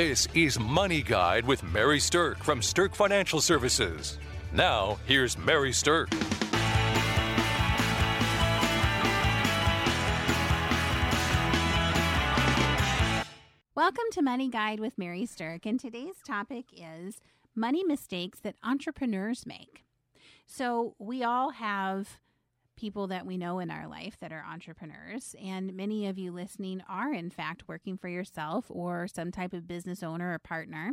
This is Money Guide with Mary Sterk from Sterk Financial Services. Now, here's Mary Sterk. Welcome to Money Guide with Mary Sterk, and today's topic is money mistakes that entrepreneurs make. So, we all have people that we know in our life that are entrepreneurs, and many of you listening are, in fact, working for yourself or some type of business owner or partner.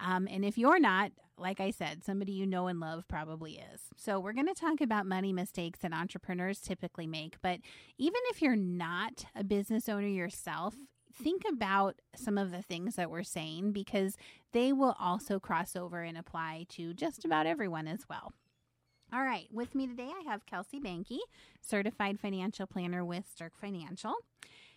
Um, and if you're not, like I said, somebody you know and love probably is. So, we're going to talk about money mistakes that entrepreneurs typically make. But even if you're not a business owner yourself, think about some of the things that we're saying because they will also cross over and apply to just about everyone as well. All right, with me today I have Kelsey Banky, certified financial planner with Sterk Financial.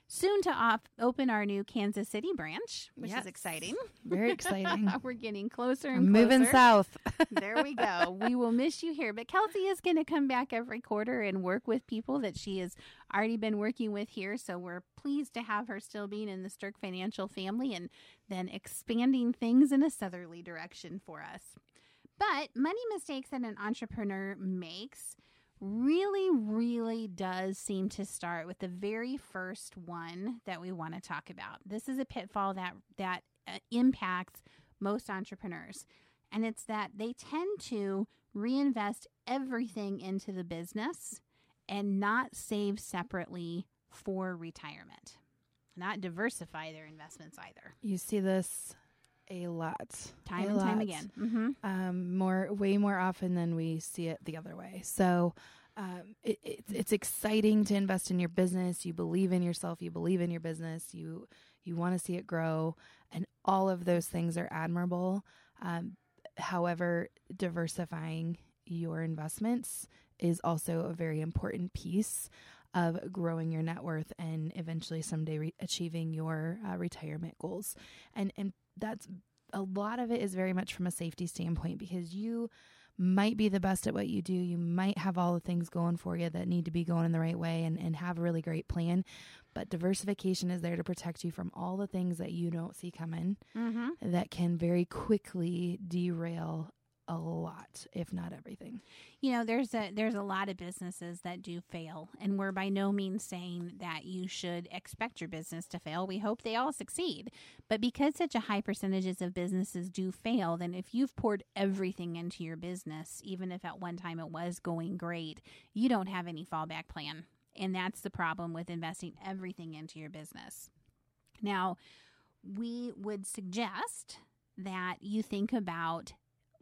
Soon to op- open our new Kansas City branch, which Yes. is exciting. Very exciting. We're getting closer and I'm moving south. there we go. We will miss you here. But Kelsey is going to come back every quarter and work with people that she has already been working with here. So we're pleased to have her still being in the Sterk Financial family and then expanding things in a southerly direction for us. But money mistakes that an entrepreneur makes really, really does seem to start with the very first one that we want to talk about. This is a pitfall that that uh, impacts most entrepreneurs, and it's that they tend to reinvest everything into the business and not save separately for retirement, not diversify their investments either. You see this a lot, Time A and time again. Mm-hmm. Um, more, way more often than we see it the other way. So, um, it, it's it's exciting to invest in your business. You believe in yourself. You believe in your business. You you want to see it grow, and all of those things are admirable. Um, however, diversifying your investments is also a very important piece of growing your net worth and eventually someday re- achieving your uh, retirement goals. And and that's a lot of it is very much from a safety standpoint because you might be the best at what you do. You might have all the things going for you that need to be going in the right way and, and have a really great plan. But diversification is there to protect you from all the things that you don't see coming Mm-hmm. that can very quickly derail a lot, if not everything. You know, there's a there's a lot of businesses that do fail, and we're by no means saying that you should expect your business to fail. We hope they all succeed, but because such a high percentages of businesses do fail, then if you've poured everything into your business, even if at one time it was going great, you don't have any fallback plan, and that's the problem with investing everything into your business. Now, we would suggest that you think about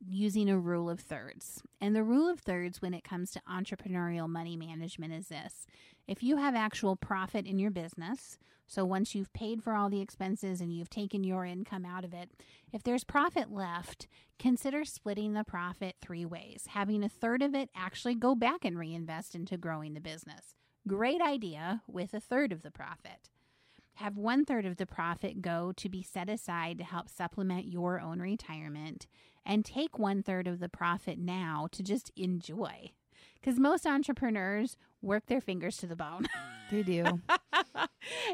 using a rule of thirds. And the rule of thirds when it comes to entrepreneurial money management is this if you have actual profit in your business, so once you've paid for all the expenses and you've taken your income out of it, if there's profit left, consider splitting the profit three ways, having a third of it actually go back and reinvest into growing the business. Great idea with a third of the profit have one third of the profit go to be set aside to help supplement your own retirement, and take one third of the profit now to just enjoy. Because most entrepreneurs work their fingers to the bone. They do.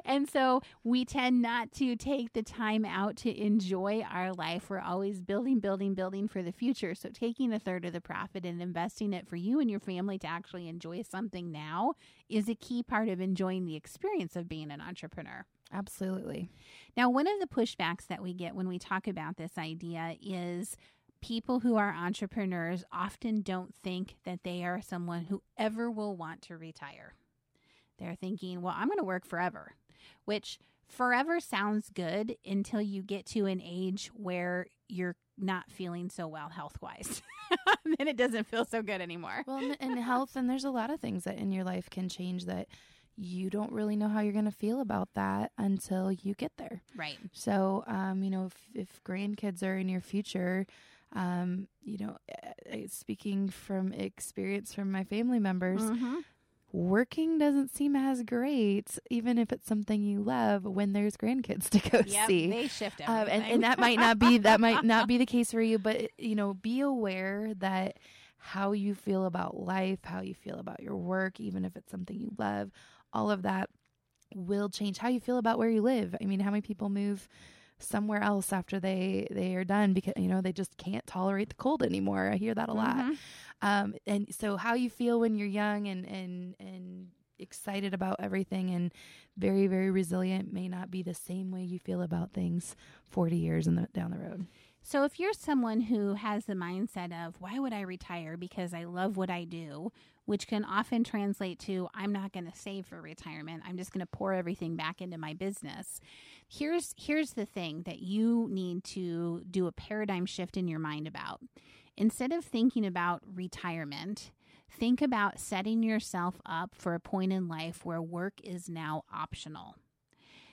and so we tend not to take the time out to enjoy our life. We're always building, building, building for the future. So taking a third of the profit and investing it for you and your family to actually enjoy something now is a key part of enjoying the experience of being an entrepreneur. Absolutely. Now, one of the pushbacks that we get when we talk about this idea is people who are entrepreneurs often don't think that they are someone who ever will want to retire. They're thinking, well, I'm going to work forever, which forever sounds good until you get to an age where you're not feeling so well health wise. then it doesn't feel so good anymore. Well, and, and health, and there's a lot of things that in your life can change that you don't really know how you're going to feel about that until you get there. Right. So, um, you know, if, if grandkids are in your future, um, you know, uh, speaking from experience from my family members, Mhm. working doesn't seem as great, even if it's something you love, when there's grandkids to go Yep, see. they shift Um, and, and that might not be that might not be the case for you but you know be aware that how you feel about life how you feel about your work even if it's something you love all of that will change how you feel about where you live i mean how many people move somewhere else after they they are done because you know they just can't tolerate the cold anymore. I hear that a lot. Mm-hmm. Um, and so how you feel when you're young and and and excited about everything and very very resilient may not be the same way you feel about things 40 years in the, down the road. So, if you're someone who has the mindset of, why would I retire? Because I love what I do, which can often translate to, I'm not going to save for retirement. I'm just going to pour everything back into my business. Here's, here's the thing that you need to do a paradigm shift in your mind about. Instead of thinking about retirement, think about setting yourself up for a point in life where work is now optional.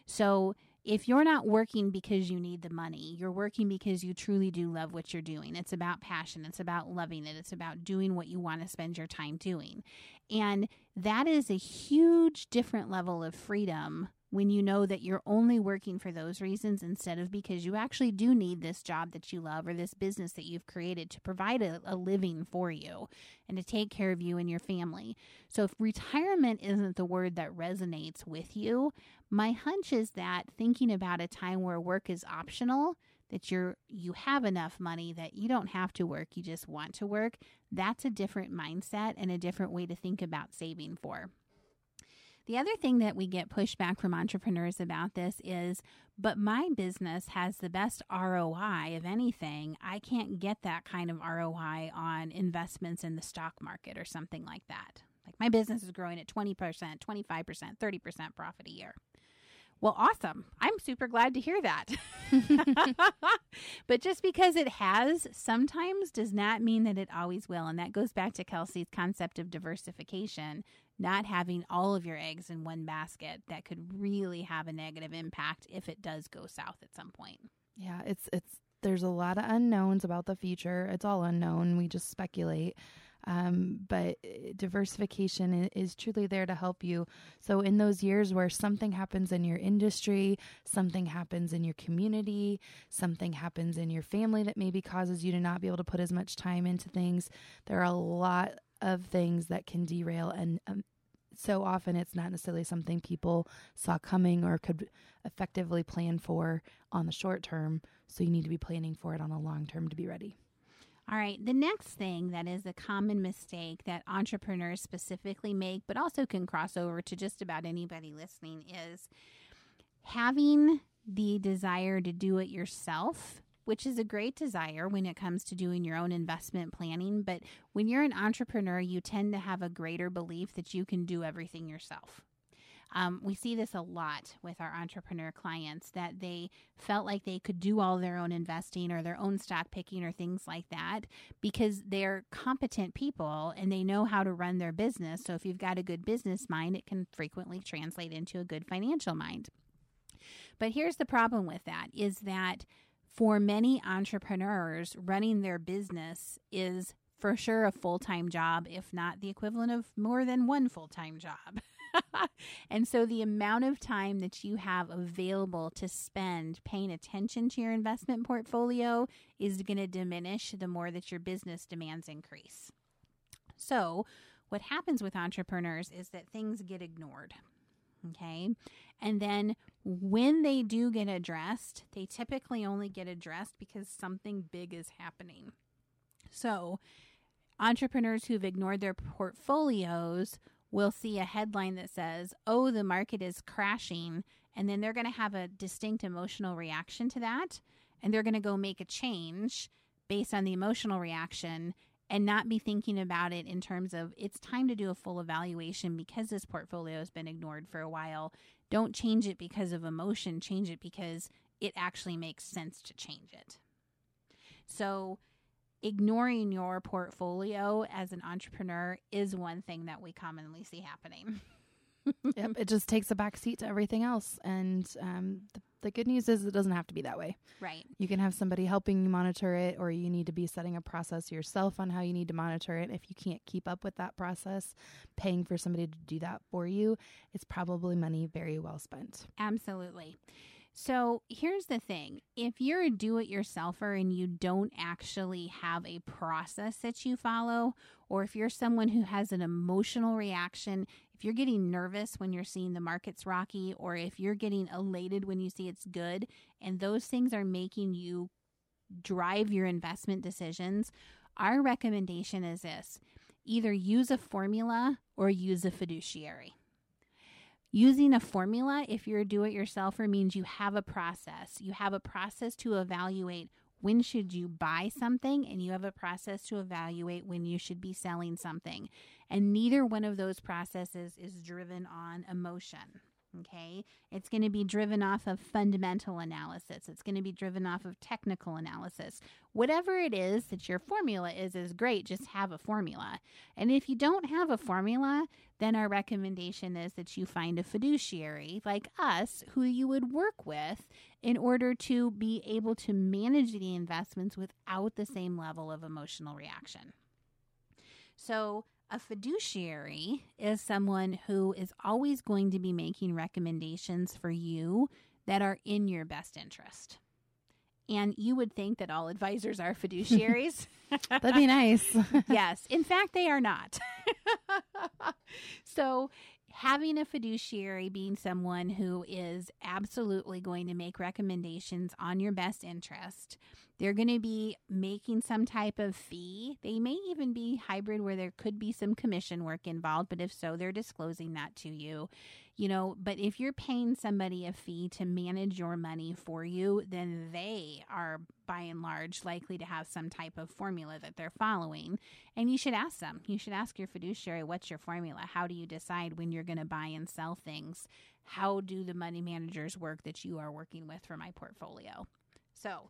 So, if you're not working because you need the money, you're working because you truly do love what you're doing. It's about passion, it's about loving it, it's about doing what you want to spend your time doing. And that is a huge different level of freedom when you know that you're only working for those reasons instead of because you actually do need this job that you love or this business that you've created to provide a, a, living for you and to take care of you and your family. So, if retirement isn't the word that resonates with you, my hunch is that thinking about a time where work is optional that you're you have enough money that you don't have to work you just want to work that's a different mindset and a different way to think about saving for the other thing that we get pushback from entrepreneurs about this is, but my business has the best ROI of anything. I can't get that kind of ROI on investments in the stock market or something like that. Like my business is growing at 20%, 25%, 30% profit a year. Well, awesome. I'm super glad to hear that. but just because it has sometimes does not mean that it always will. And that goes back to Kelsey's concept of diversification, not having all of your eggs in one basket that could really have a negative impact if it does go south at some point. Yeah, it's it's there's a lot of unknowns about the future. It's all unknown. We just speculate. Um, but uh, diversification is truly there to help you. So, in those years where something happens in your industry, something happens in your community, something happens in your family that maybe causes you to not be able to put as much time into things, there are a lot of things that can derail. And um, so often it's not necessarily something people saw coming or could effectively plan for on the short term. So, you need to be planning for it on the long term to be ready. All right, the next thing that is a common mistake that entrepreneurs specifically make, but also can cross over to just about anybody listening, is having the desire to do it yourself, which is a great desire when it comes to doing your own investment planning. But when you're an entrepreneur, you tend to have a greater belief that you can do everything yourself. Um, we see this a lot with our entrepreneur clients that they felt like they could do all their own investing or their own stock picking or things like that because they're competent people and they know how to run their business. So if you've got a good business mind, it can frequently translate into a good financial mind. But here's the problem with that is that for many entrepreneurs, running their business is for sure a full time job, if not the equivalent of more than one full time job. and so the amount of time that you have available to spend paying attention to your investment portfolio is going to diminish the more that your business demands increase. So, what happens with entrepreneurs is that things get ignored. Okay. And then when they do get addressed, they typically only get addressed because something big is happening. So, entrepreneurs who've ignored their portfolios will see a headline that says, Oh, the market is crashing. And then they're going to have a distinct emotional reaction to that. And they're going to go make a change based on the emotional reaction and not be thinking about it in terms of it's time to do a full evaluation because this portfolio has been ignored for a while. Don't change it because of emotion, change it because it actually makes sense to change it. So, ignoring your portfolio as an entrepreneur is one thing that we commonly see happening. yep, it just takes a back seat to everything else. And um, the, the good news is it doesn't have to be that way. Right. You can have somebody helping you monitor it, or you need to be setting a process yourself on how you need to monitor it. If you can't keep up with that process, paying for somebody to do that for you, it's probably money very well spent. Absolutely. So here's the thing if you're a do it yourselfer and you don't actually have a process that you follow, or if you're someone who has an emotional reaction if you're getting nervous when you're seeing the markets rocky, or if you're getting elated when you see it's good, and those things are making you drive your investment decisions, our recommendation is this either use a formula or use a fiduciary. Using a formula, if you're a do it yourselfer, means you have a process. You have a process to evaluate when should you buy something and you have a process to evaluate when you should be selling something. And neither one of those processes is driven on emotion. Okay. It's going to be driven off of fundamental analysis. It's going to be driven off of technical analysis. Whatever it is that your formula is, is great. Just have a formula. And if you don't have a formula, then our recommendation is that you find a fiduciary like us who you would work with in order to be able to manage the investments without the same level of emotional reaction. So, a fiduciary is someone who is always going to be making recommendations for you that are in your best interest. And you would think that all advisors are fiduciaries. That'd be nice. yes. In fact, they are not. so, having a fiduciary being someone who is absolutely going to make recommendations on your best interest they're going to be making some type of fee. They may even be hybrid where there could be some commission work involved, but if so, they're disclosing that to you. You know, but if you're paying somebody a fee to manage your money for you, then they are by and large likely to have some type of formula that they're following. And you should ask them. You should ask your fiduciary, what's your formula? How do you decide when you're going to buy and sell things? How do the money managers work that you are working with for my portfolio? So,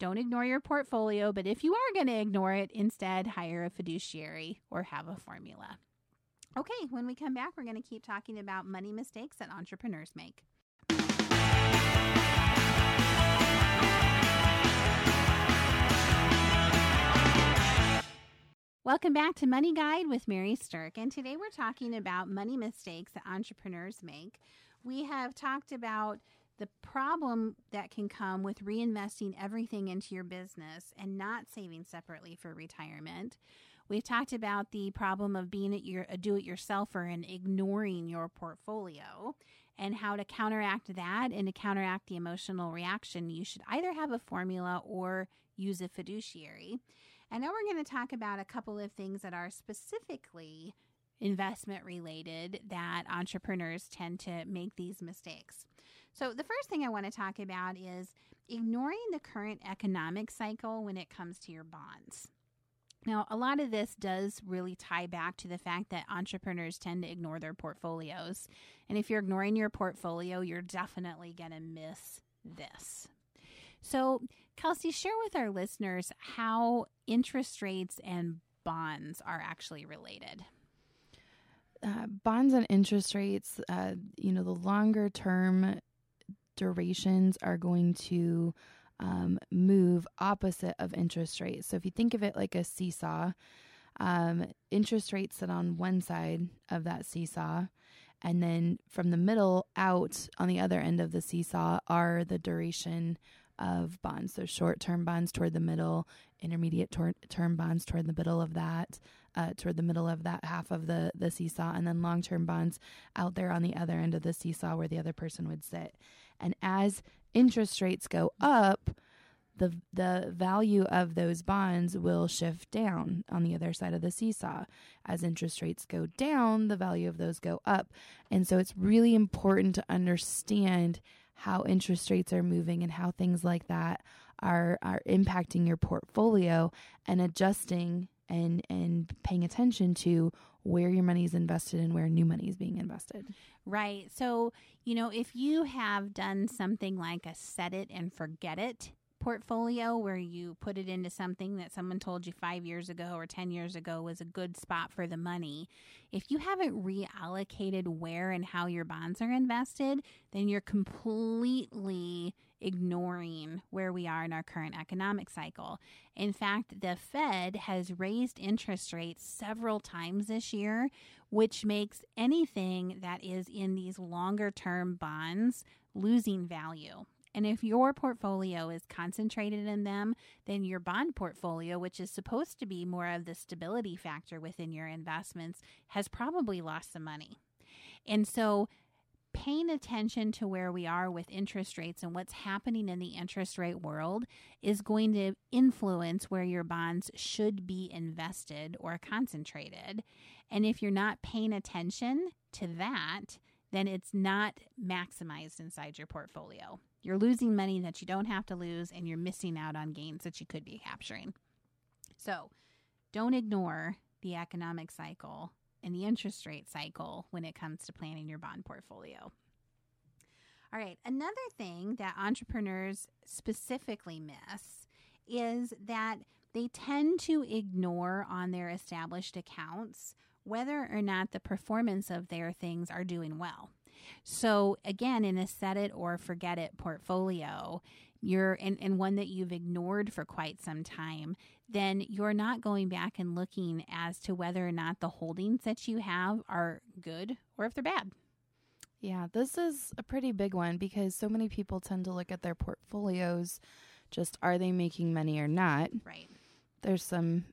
don't ignore your portfolio, but if you are going to ignore it, instead hire a fiduciary or have a formula. Okay, when we come back, we're going to keep talking about money mistakes that entrepreneurs make. Welcome back to Money Guide with Mary Sterk. And today we're talking about money mistakes that entrepreneurs make. We have talked about the problem that can come with reinvesting everything into your business and not saving separately for retirement. We've talked about the problem of being a do it yourselfer and ignoring your portfolio and how to counteract that and to counteract the emotional reaction. You should either have a formula or use a fiduciary. And now we're going to talk about a couple of things that are specifically investment related that entrepreneurs tend to make these mistakes. So, the first thing I want to talk about is ignoring the current economic cycle when it comes to your bonds. Now, a lot of this does really tie back to the fact that entrepreneurs tend to ignore their portfolios. And if you're ignoring your portfolio, you're definitely going to miss this. So, Kelsey, share with our listeners how interest rates and bonds are actually related. Uh, bonds and interest rates, uh, you know, the longer term durations are going to um, move opposite of interest rates. So if you think of it like a seesaw, um, interest rates sit on one side of that seesaw. And then from the middle out on the other end of the seesaw are the duration of bonds. So short term bonds toward the middle, intermediate tor- term bonds toward the middle of that, uh, toward the middle of that half of the, the seesaw, and then long term bonds out there on the other end of the seesaw where the other person would sit. And as interest rates go up, the the value of those bonds will shift down on the other side of the seesaw. As interest rates go down, the value of those go up. And so it's really important to understand how interest rates are moving and how things like that are are impacting your portfolio and adjusting and and paying attention to where your money is invested and where new money is being invested. Right. So, you know, if you have done something like a set it and forget it portfolio where you put it into something that someone told you five years ago or 10 years ago was a good spot for the money, if you haven't reallocated where and how your bonds are invested, then you're completely ignoring where we are in our current economic cycle. In fact, the Fed has raised interest rates several times this year, which makes anything that is in these longer term bonds losing value. And if your portfolio is concentrated in them, then your bond portfolio, which is supposed to be more of the stability factor within your investments, has probably lost some money. And so paying attention to where we are with interest rates and what's happening in the interest rate world is going to influence where your bonds should be invested or concentrated. And if you're not paying attention to that, then it's not maximized inside your portfolio. You're losing money that you don't have to lose, and you're missing out on gains that you could be capturing. So don't ignore the economic cycle and the interest rate cycle when it comes to planning your bond portfolio. All right, another thing that entrepreneurs specifically miss is that they tend to ignore on their established accounts whether or not the performance of their things are doing well. So again, in a set it or forget it portfolio, you're in, in one that you've ignored for quite some time, then you're not going back and looking as to whether or not the holdings that you have are good or if they're bad. Yeah, this is a pretty big one because so many people tend to look at their portfolios just are they making money or not? Right. There's some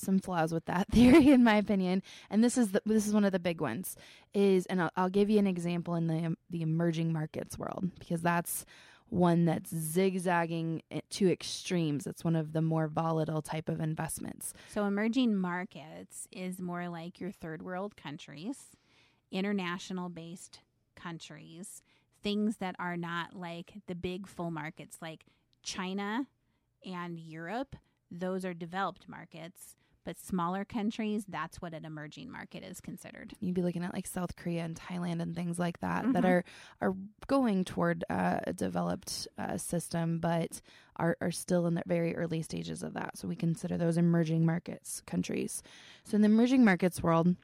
some flaws with that theory in my opinion. And this is the, this is one of the big ones is and I'll, I'll give you an example in the the emerging markets world because that's one that's zigzagging to extremes. It's one of the more volatile type of investments. So emerging markets is more like your third world countries international based countries things that are not like the big full markets like china and europe. Those are developed markets but smaller countries, that's what an emerging market is considered. You'd be looking at like South Korea and Thailand and things like that mm-hmm. that are are going toward uh, a developed uh, system, but are are still in the very early stages of that. So we consider those emerging markets countries. So in the emerging markets world,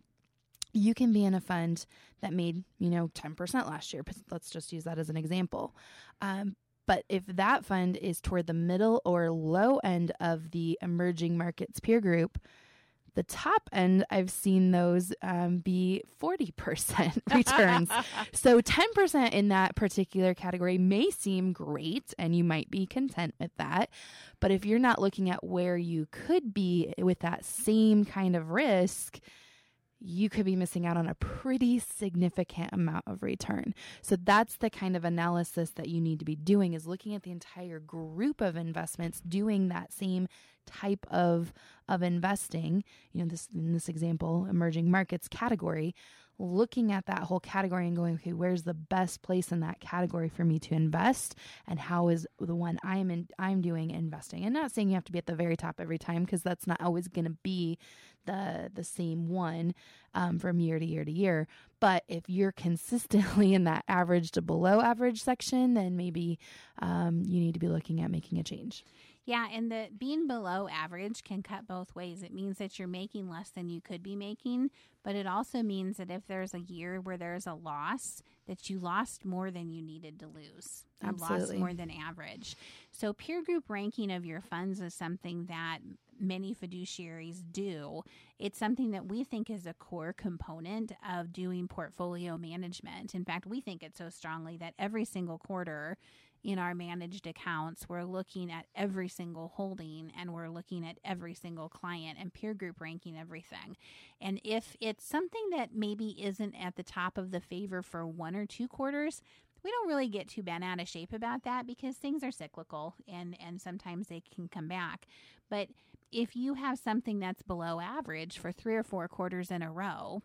you can be in a fund that made you know 10% last year let's just use that as an example um, but if that fund is toward the middle or low end of the emerging markets peer group, the top end, I've seen those um, be 40% returns. so 10% in that particular category may seem great and you might be content with that. But if you're not looking at where you could be with that same kind of risk, you could be missing out on a pretty significant amount of return. So that's the kind of analysis that you need to be doing is looking at the entire group of investments doing that same type of of investing, you know, this in this example, emerging markets category, looking at that whole category and going, okay, where's the best place in that category for me to invest, and how is the one I'm in I'm doing investing? And not saying you have to be at the very top every time because that's not always going to be the the same one um, from year to year to year. But if you're consistently in that average to below average section, then maybe um, you need to be looking at making a change. Yeah, and the being below average can cut both ways. It means that you're making less than you could be making, but it also means that if there's a year where there's a loss, that you lost more than you needed to lose. You Absolutely. lost more than average. So peer group ranking of your funds is something that many fiduciaries do. It's something that we think is a core component of doing portfolio management. In fact, we think it so strongly that every single quarter in our managed accounts, we're looking at every single holding and we're looking at every single client and peer group ranking everything. And if it's something that maybe isn't at the top of the favor for one or two quarters, we don't really get too bent out of shape about that because things are cyclical and and sometimes they can come back. But if you have something that's below average for three or four quarters in a row,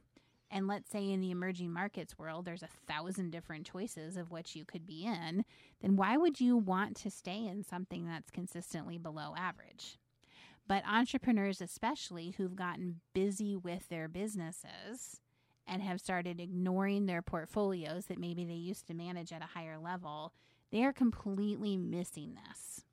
and let's say in the emerging markets world, there's a thousand different choices of what you could be in, then why would you want to stay in something that's consistently below average? But entrepreneurs, especially who've gotten busy with their businesses and have started ignoring their portfolios that maybe they used to manage at a higher level, they are completely missing this.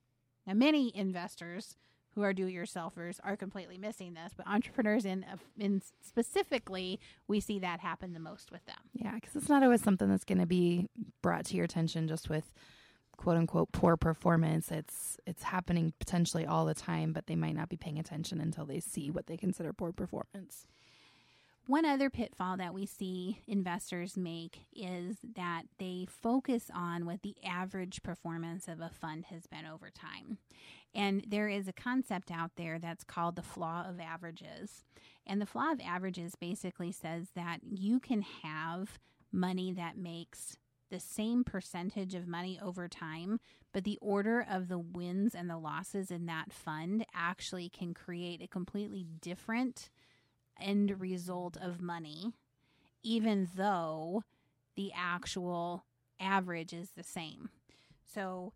Now, many investors who are do-it-yourselfers are completely missing this, but entrepreneurs in uh, in specifically, we see that happen the most with them. Yeah, because it's not always something that's going to be brought to your attention just with quote unquote poor performance. It's it's happening potentially all the time, but they might not be paying attention until they see what they consider poor performance. One other pitfall that we see investors make is that they focus on what the average performance of a fund has been over time. And there is a concept out there that's called the flaw of averages. And the flaw of averages basically says that you can have money that makes the same percentage of money over time, but the order of the wins and the losses in that fund actually can create a completely different end result of money, even though the actual average is the same. So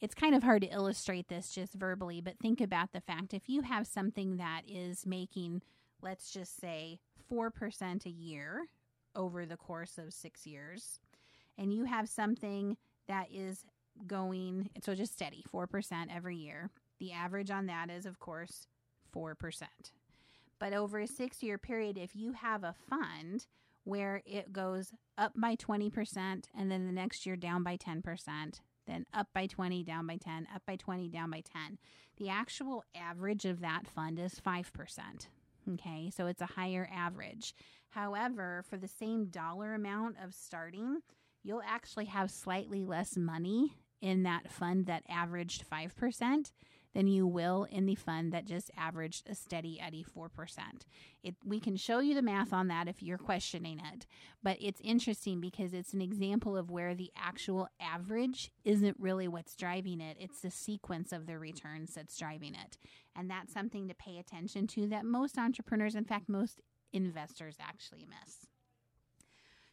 it's kind of hard to illustrate this just verbally, but think about the fact if you have something that is making, let's just say, 4% a year over the course of six years, and you have something that is going, so just steady, 4% every year, the average on that is, of course, 4%. But over a six year period, if you have a fund where it goes up by 20% and then the next year down by 10%, then up by 20, down by 10, up by 20, down by 10. The actual average of that fund is 5%. Okay, so it's a higher average. However, for the same dollar amount of starting, you'll actually have slightly less money in that fund that averaged 5% than you will in the fund that just averaged a steady Eddie 4%. It, we can show you the math on that if you're questioning it, but it's interesting because it's an example of where the actual average isn't really what's driving it. It's the sequence of the returns that's driving it. And that's something to pay attention to that most entrepreneurs, in fact, most investors actually miss.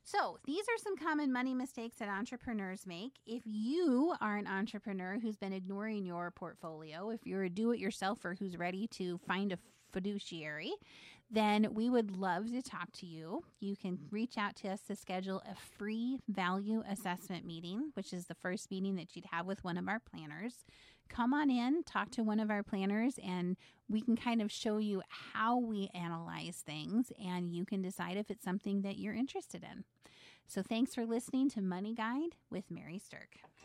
So, these are some common money mistakes that entrepreneurs make. If you are an entrepreneur who's been ignoring your portfolio, if you're a do it yourselfer who's ready to find a fiduciary, then we would love to talk to you. You can reach out to us to schedule a free value assessment meeting, which is the first meeting that you'd have with one of our planners. Come on in, talk to one of our planners, and we can kind of show you how we analyze things, and you can decide if it's something that you're interested in. So, thanks for listening to Money Guide with Mary Sterk.